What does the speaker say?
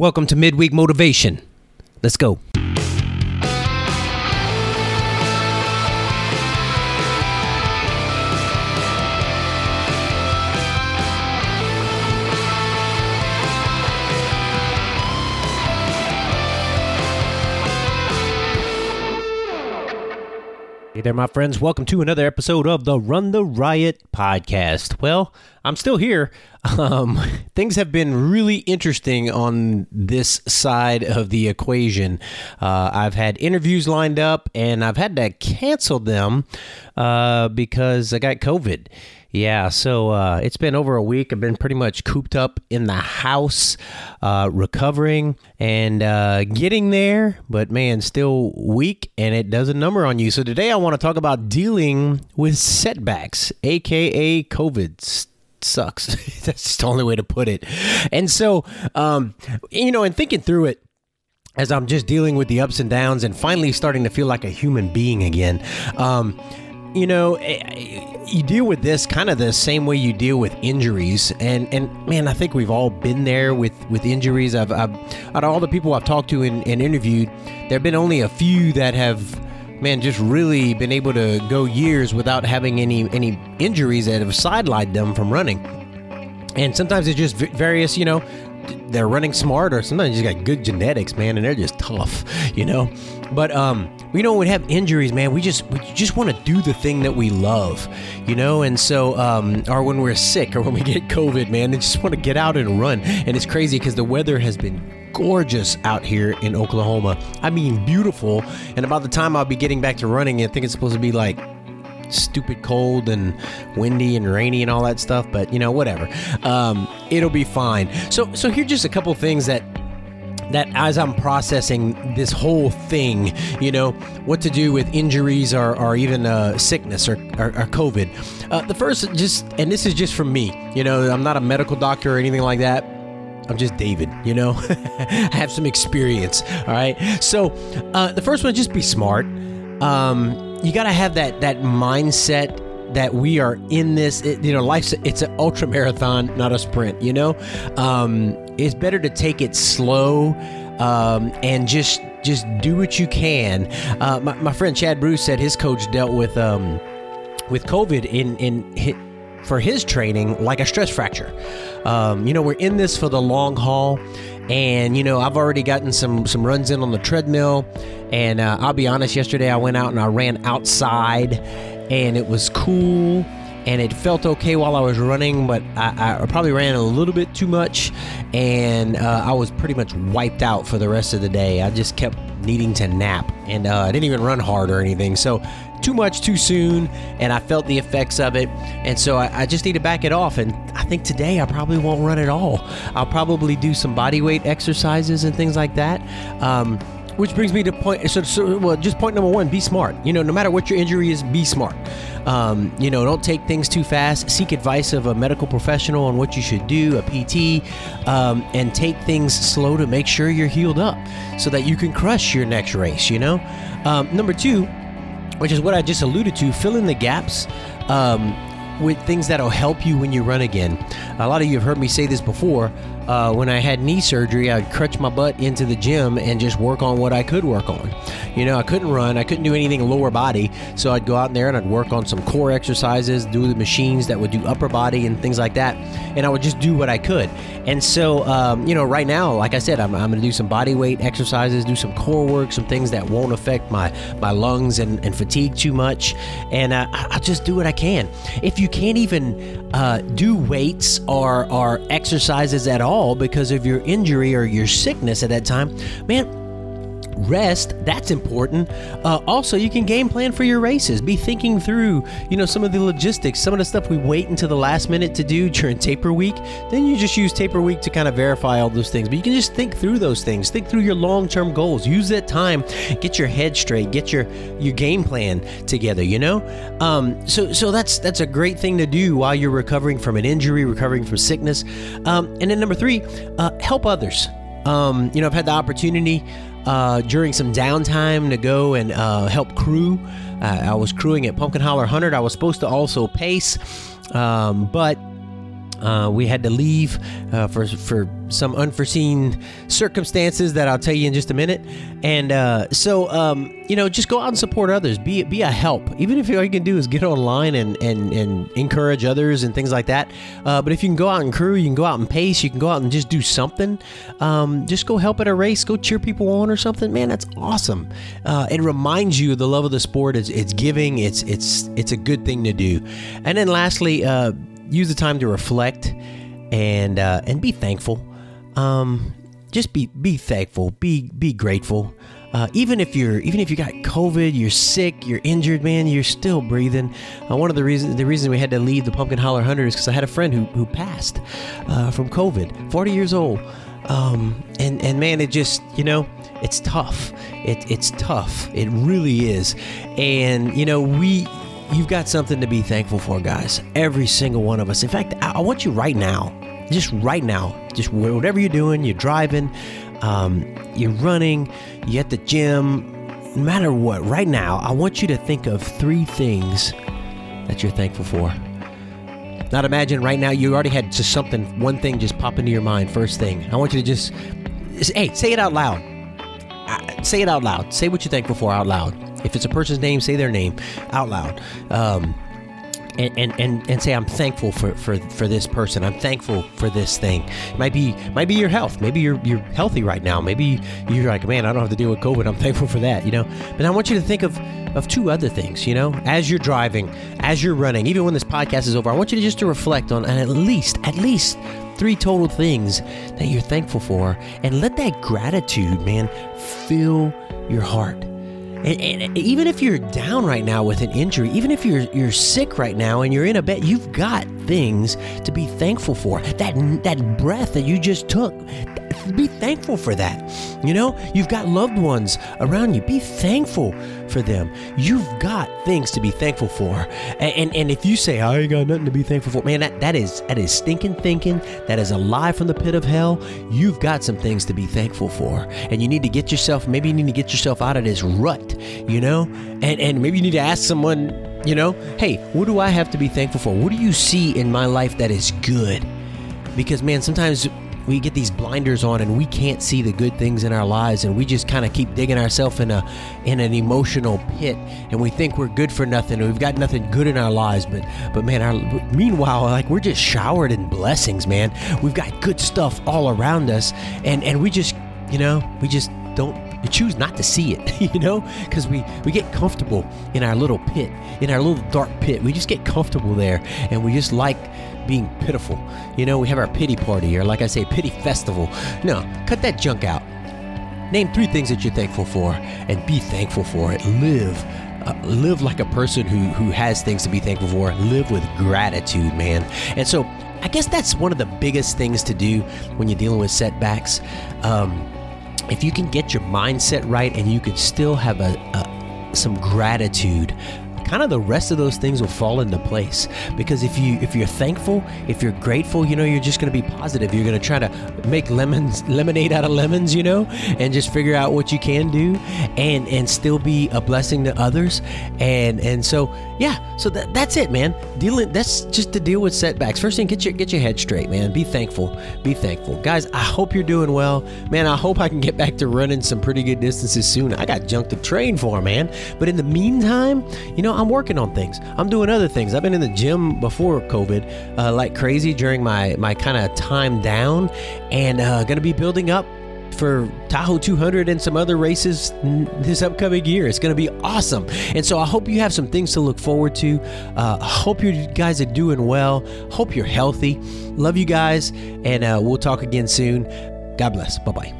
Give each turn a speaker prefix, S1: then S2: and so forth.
S1: Welcome to Midweek Motivation. Let's go. Hey there, my friends. Welcome to another episode of the Run the Riot podcast. Well, I'm still here. Um, things have been really interesting on this side of the equation. Uh, I've had interviews lined up and I've had to cancel them uh, because I got COVID. Yeah, so uh, it's been over a week. I've been pretty much cooped up in the house, uh, recovering and uh, getting there, but man, still weak and it does a number on you. So today I want to talk about dealing with setbacks, aka COVID sucks. That's the only way to put it. And so, um, you know, and thinking through it, as I'm just dealing with the ups and downs and finally starting to feel like a human being again. Um, you know, eh, eh, you deal with this kind of the same way you deal with injuries, and and man, I think we've all been there with with injuries. I've, I've out of all the people I've talked to and, and interviewed, there have been only a few that have man, just really been able to go years without having any any injuries that have sidelined them from running. And sometimes it's just various, you know, they're running smart, or sometimes you got good genetics, man, and they're just tough, you know. But um, we don't have injuries, man. We just we just want to do the thing that we love, you know. And so, um, or when we're sick, or when we get COVID, man, they just want to get out and run. And it's crazy because the weather has been gorgeous out here in Oklahoma. I mean, beautiful. And about the time I'll be getting back to running, I think it's supposed to be like stupid cold and windy and rainy and all that stuff. But you know, whatever. Um, it'll be fine. So, so here's just a couple things that that as I'm processing this whole thing, you know, what to do with injuries or, or even uh, sickness or, or, or COVID. Uh, the first, just, and this is just from me, you know, I'm not a medical doctor or anything like that. I'm just David, you know, I have some experience. All right. So uh, the first one, just be smart. Um, you got to have that that mindset that we are in this it, you know life's it's an ultra marathon not a sprint you know um, it's better to take it slow um, and just just do what you can uh, my, my, friend chad bruce said his coach dealt with um, with covid in in for his training like a stress fracture um, you know we're in this for the long haul and you know I've already gotten some some runs in on the treadmill, and uh, I'll be honest. Yesterday I went out and I ran outside, and it was cool. And it felt okay while I was running, but I, I probably ran a little bit too much, and uh, I was pretty much wiped out for the rest of the day. I just kept needing to nap, and uh, I didn't even run hard or anything. So too much too soon, and I felt the effects of it. And so I, I, just need to back it off. And I think today I probably won't run at all. I'll probably do some body weight exercises and things like that. Um, which brings me to point. So, so, well, just point number one: be smart. You know, no matter what your injury is, be smart. Um, you know, don't take things too fast. Seek advice of a medical professional on what you should do, a PT, um, and take things slow to make sure you're healed up, so that you can crush your next race. You know, um, number two, which is what I just alluded to, fill in the gaps. Um, with things that'll help you when you run again. A lot of you have heard me say this before. Uh, when I had knee surgery, I'd crutch my butt into the gym and just work on what I could work on. You know, I couldn't run, I couldn't do anything lower body, so I'd go out there and I'd work on some core exercises, do the machines that would do upper body and things like that, and I would just do what I could. And so, um, you know, right now, like I said, I'm, I'm going to do some body weight exercises, do some core work, some things that won't affect my my lungs and, and fatigue too much, and uh, I'll just do what I can. If you can't even uh, do weights or, or exercises at all because of your injury or your sickness at that time, man, rest that's important. Uh, also you can game plan for your races. Be thinking through you know some of the logistics some of the stuff we wait until the last minute to do during taper week. Then you just use taper week to kind of verify all those things. But you can just think through those things. Think through your long-term goals. Use that time. Get your head straight. Get your your game plan together you know? Um, so so that's that's a great thing to do while you're recovering from an injury recovering from sickness. Um, and then number three uh, help others. Um, you know i've had the opportunity uh, during some downtime to go and uh, help crew. Uh, I was crewing at Pumpkin Holler 100. I was supposed to also pace, um, but Uh, we had to leave uh, for for some unforeseen circumstances that I'll tell you in just a minute. And uh, so, um, you know, just go out and support others. Be be a help. Even if all you can do is get online and and, and encourage others and things like that. Uh, but if you can go out and crew, you can go out and pace. You can go out and just do something. Um, just go help at a race. Go cheer people on or something. Man, that's awesome. Uh, it reminds you of the love of the sport. It's, it's giving. It's it's it's a good thing to do. And then lastly uh, use the time to reflect and uh, and be thankful. Um, just be be thankful. Be be grateful. Uh, even if you're even if you got COVID, you're sick, you're injured, man, you're still breathing. Uh, one of the reasons the reason we had to leave the Pumpkin Holler Hundred is because I had a friend who who passed uh, from COVID, 40 years old. Um, and and man, it just you know it's tough. It it's tough. It really is. And you know we you've got something to be thankful for, guys. Every single one of us. In fact, I want you right now, just right now, just whatever you're doing, you're driving, um, you're running, you're at the gym, no matter what, right now, I want you to think of three things that you're thankful for. Not imagine right now you already had just something, one thing just pop into your mind, first thing. I want you to just, hey, say it out loud. Say it out loud. Say what you're thankful for out loud. If it's a person's name, say their name out loud. Um, and, and, and, and say I'm thankful for, for, for this person. I'm thankful for this thing. Might be might be your health. Maybe you're you're healthy right now. Maybe you're like, man, I don't have to deal with COVID. I'm thankful for that. You know. But I want you to think of of two other things. You know, as you're driving, as you're running, even when this podcast is over, I want you to just to reflect on at least at least three total things that you're thankful for, and let that gratitude, man, fill your heart. And, and, even if you're down right now with an injury, even if you're you're sick right now and you're in a bed, you've got things to be thankful for. That that breath that you just took, be thankful for that. You know, you've got loved ones around you. Be thankful for them. You've got things to be thankful for. And, and, and if you say, I ain't got nothing to be thankful for, man, that, that is that is stinking thinking. That is a lie from the pit of hell. You've got some things to be thankful for. And you need to get yourself, maybe you need to get yourself out of this rut, you know? And and maybe you need to ask someone, you know, hey, what do I have to be thankful for? What do you see in my life that is good? Because man, sometimes we get these blinders on and we can't see the good things in our lives and we just kind of keep digging ourselves in a in an emotional pit and we think we're good for nothing and we've got nothing good in our lives but but man our meanwhile like we're just showered in blessings man. We've got good stuff all around us and and we just you know we just don't we choose not to see it, you know, because we we get comfortable in our little pit, in our little dark pit. We just get comfortable there, and we just like being pitiful. You know, we have our pity party, or like I say, pity festival. No, cut that junk out. Name three things that you're thankful for, and be thankful for it. Live. Uh, live like a person who who has things to be thankful for. Live with gratitude, man. And so, I guess that's one of the biggest things to do when you're dealing with setbacks. Um, if you can get your mindset right and you can still have a, a some gratitude kind of the rest of those things will fall into place. Because if you if you're thankful if you're grateful you know you're just going to be positive. You're going to try to make lemons lemonade out of lemons you know and just figure out what you can do and and still be a blessing to others. And and so yeah so that, that's it man. Dealing that's just to deal with setbacks. First thing get your get your head straight man. Be thankful. Be thankful. Guys i hope you're doing well. Man i hope i can get back to running some pretty good distances soon. I got junk to train for man. But in the meantime you know I'm working on things. I'm doing other things. I've been in the gym before COVID, uh, like crazy during my my kind of time down, and uh, going to be building up for Tahoe 200 and some other races this upcoming year. It's going to be awesome. And so I hope you have some things to look forward to. Uh, hope you guys are doing well. Hope you're healthy. Love you guys, and uh, we'll talk again soon. God bless. Bye bye.